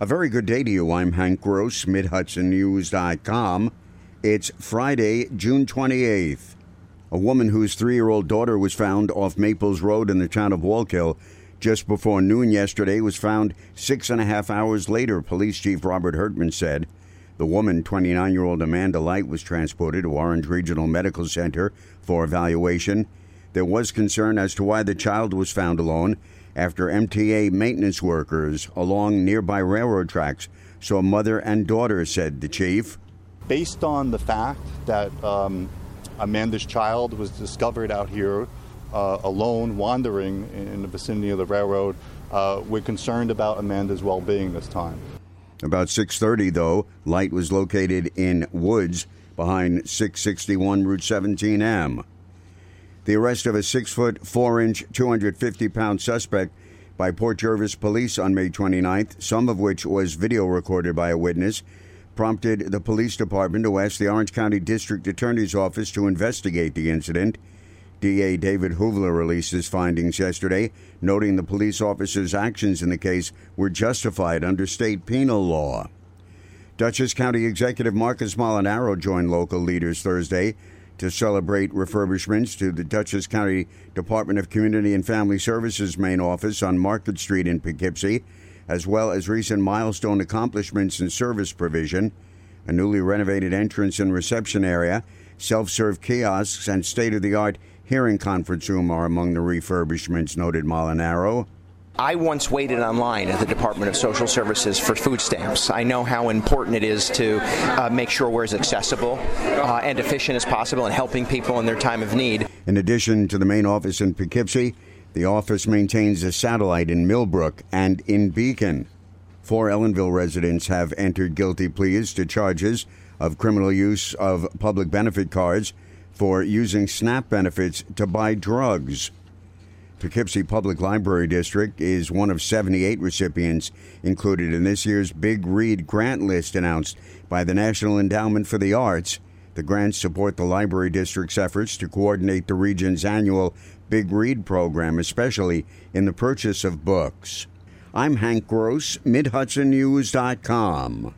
A very good day to you. I'm Hank Gross, MidHudsonNews.com. It's Friday, June 28th. A woman whose three year old daughter was found off Maples Road in the town of Wallkill just before noon yesterday was found six and a half hours later, Police Chief Robert Hertman said. The woman, 29 year old Amanda Light, was transported to Orange Regional Medical Center for evaluation. There was concern as to why the child was found alone after MTA maintenance workers along nearby railroad tracks saw mother and daughter, said the chief. Based on the fact that um, Amanda's child was discovered out here uh, alone, wandering in the vicinity of the railroad, uh, we're concerned about Amanda's well-being this time. About 6:30, though, Light was located in woods behind 661 Route 17M. The arrest of a six foot, four inch, 250 pound suspect by Port Jervis police on May 29th, some of which was video recorded by a witness, prompted the police department to ask the Orange County District Attorney's Office to investigate the incident. DA David Hoovler released his findings yesterday, noting the police officer's actions in the case were justified under state penal law. Dutchess County Executive Marcus Molinaro joined local leaders Thursday to celebrate refurbishments to the Dutchess County Department of Community and Family Services main office on Market Street in Poughkeepsie, as well as recent milestone accomplishments in service provision, a newly renovated entrance and reception area, self serve kiosks, and state of the art hearing conference room are among the refurbishments, noted Molinaro. I once waited online at the Department of Social Services for food stamps. I know how important it is to uh, make sure we're as accessible uh, and efficient as possible in helping people in their time of need. In addition to the main office in Poughkeepsie, the office maintains a satellite in Millbrook and in Beacon. Four Ellenville residents have entered guilty pleas to charges of criminal use of public benefit cards for using SNAP benefits to buy drugs. Poughkeepsie Public Library District is one of 78 recipients included in this year's Big Read grant list announced by the National Endowment for the Arts. The grants support the library district's efforts to coordinate the region's annual Big Read program, especially in the purchase of books. I'm Hank Gross, MidHudsonNews.com.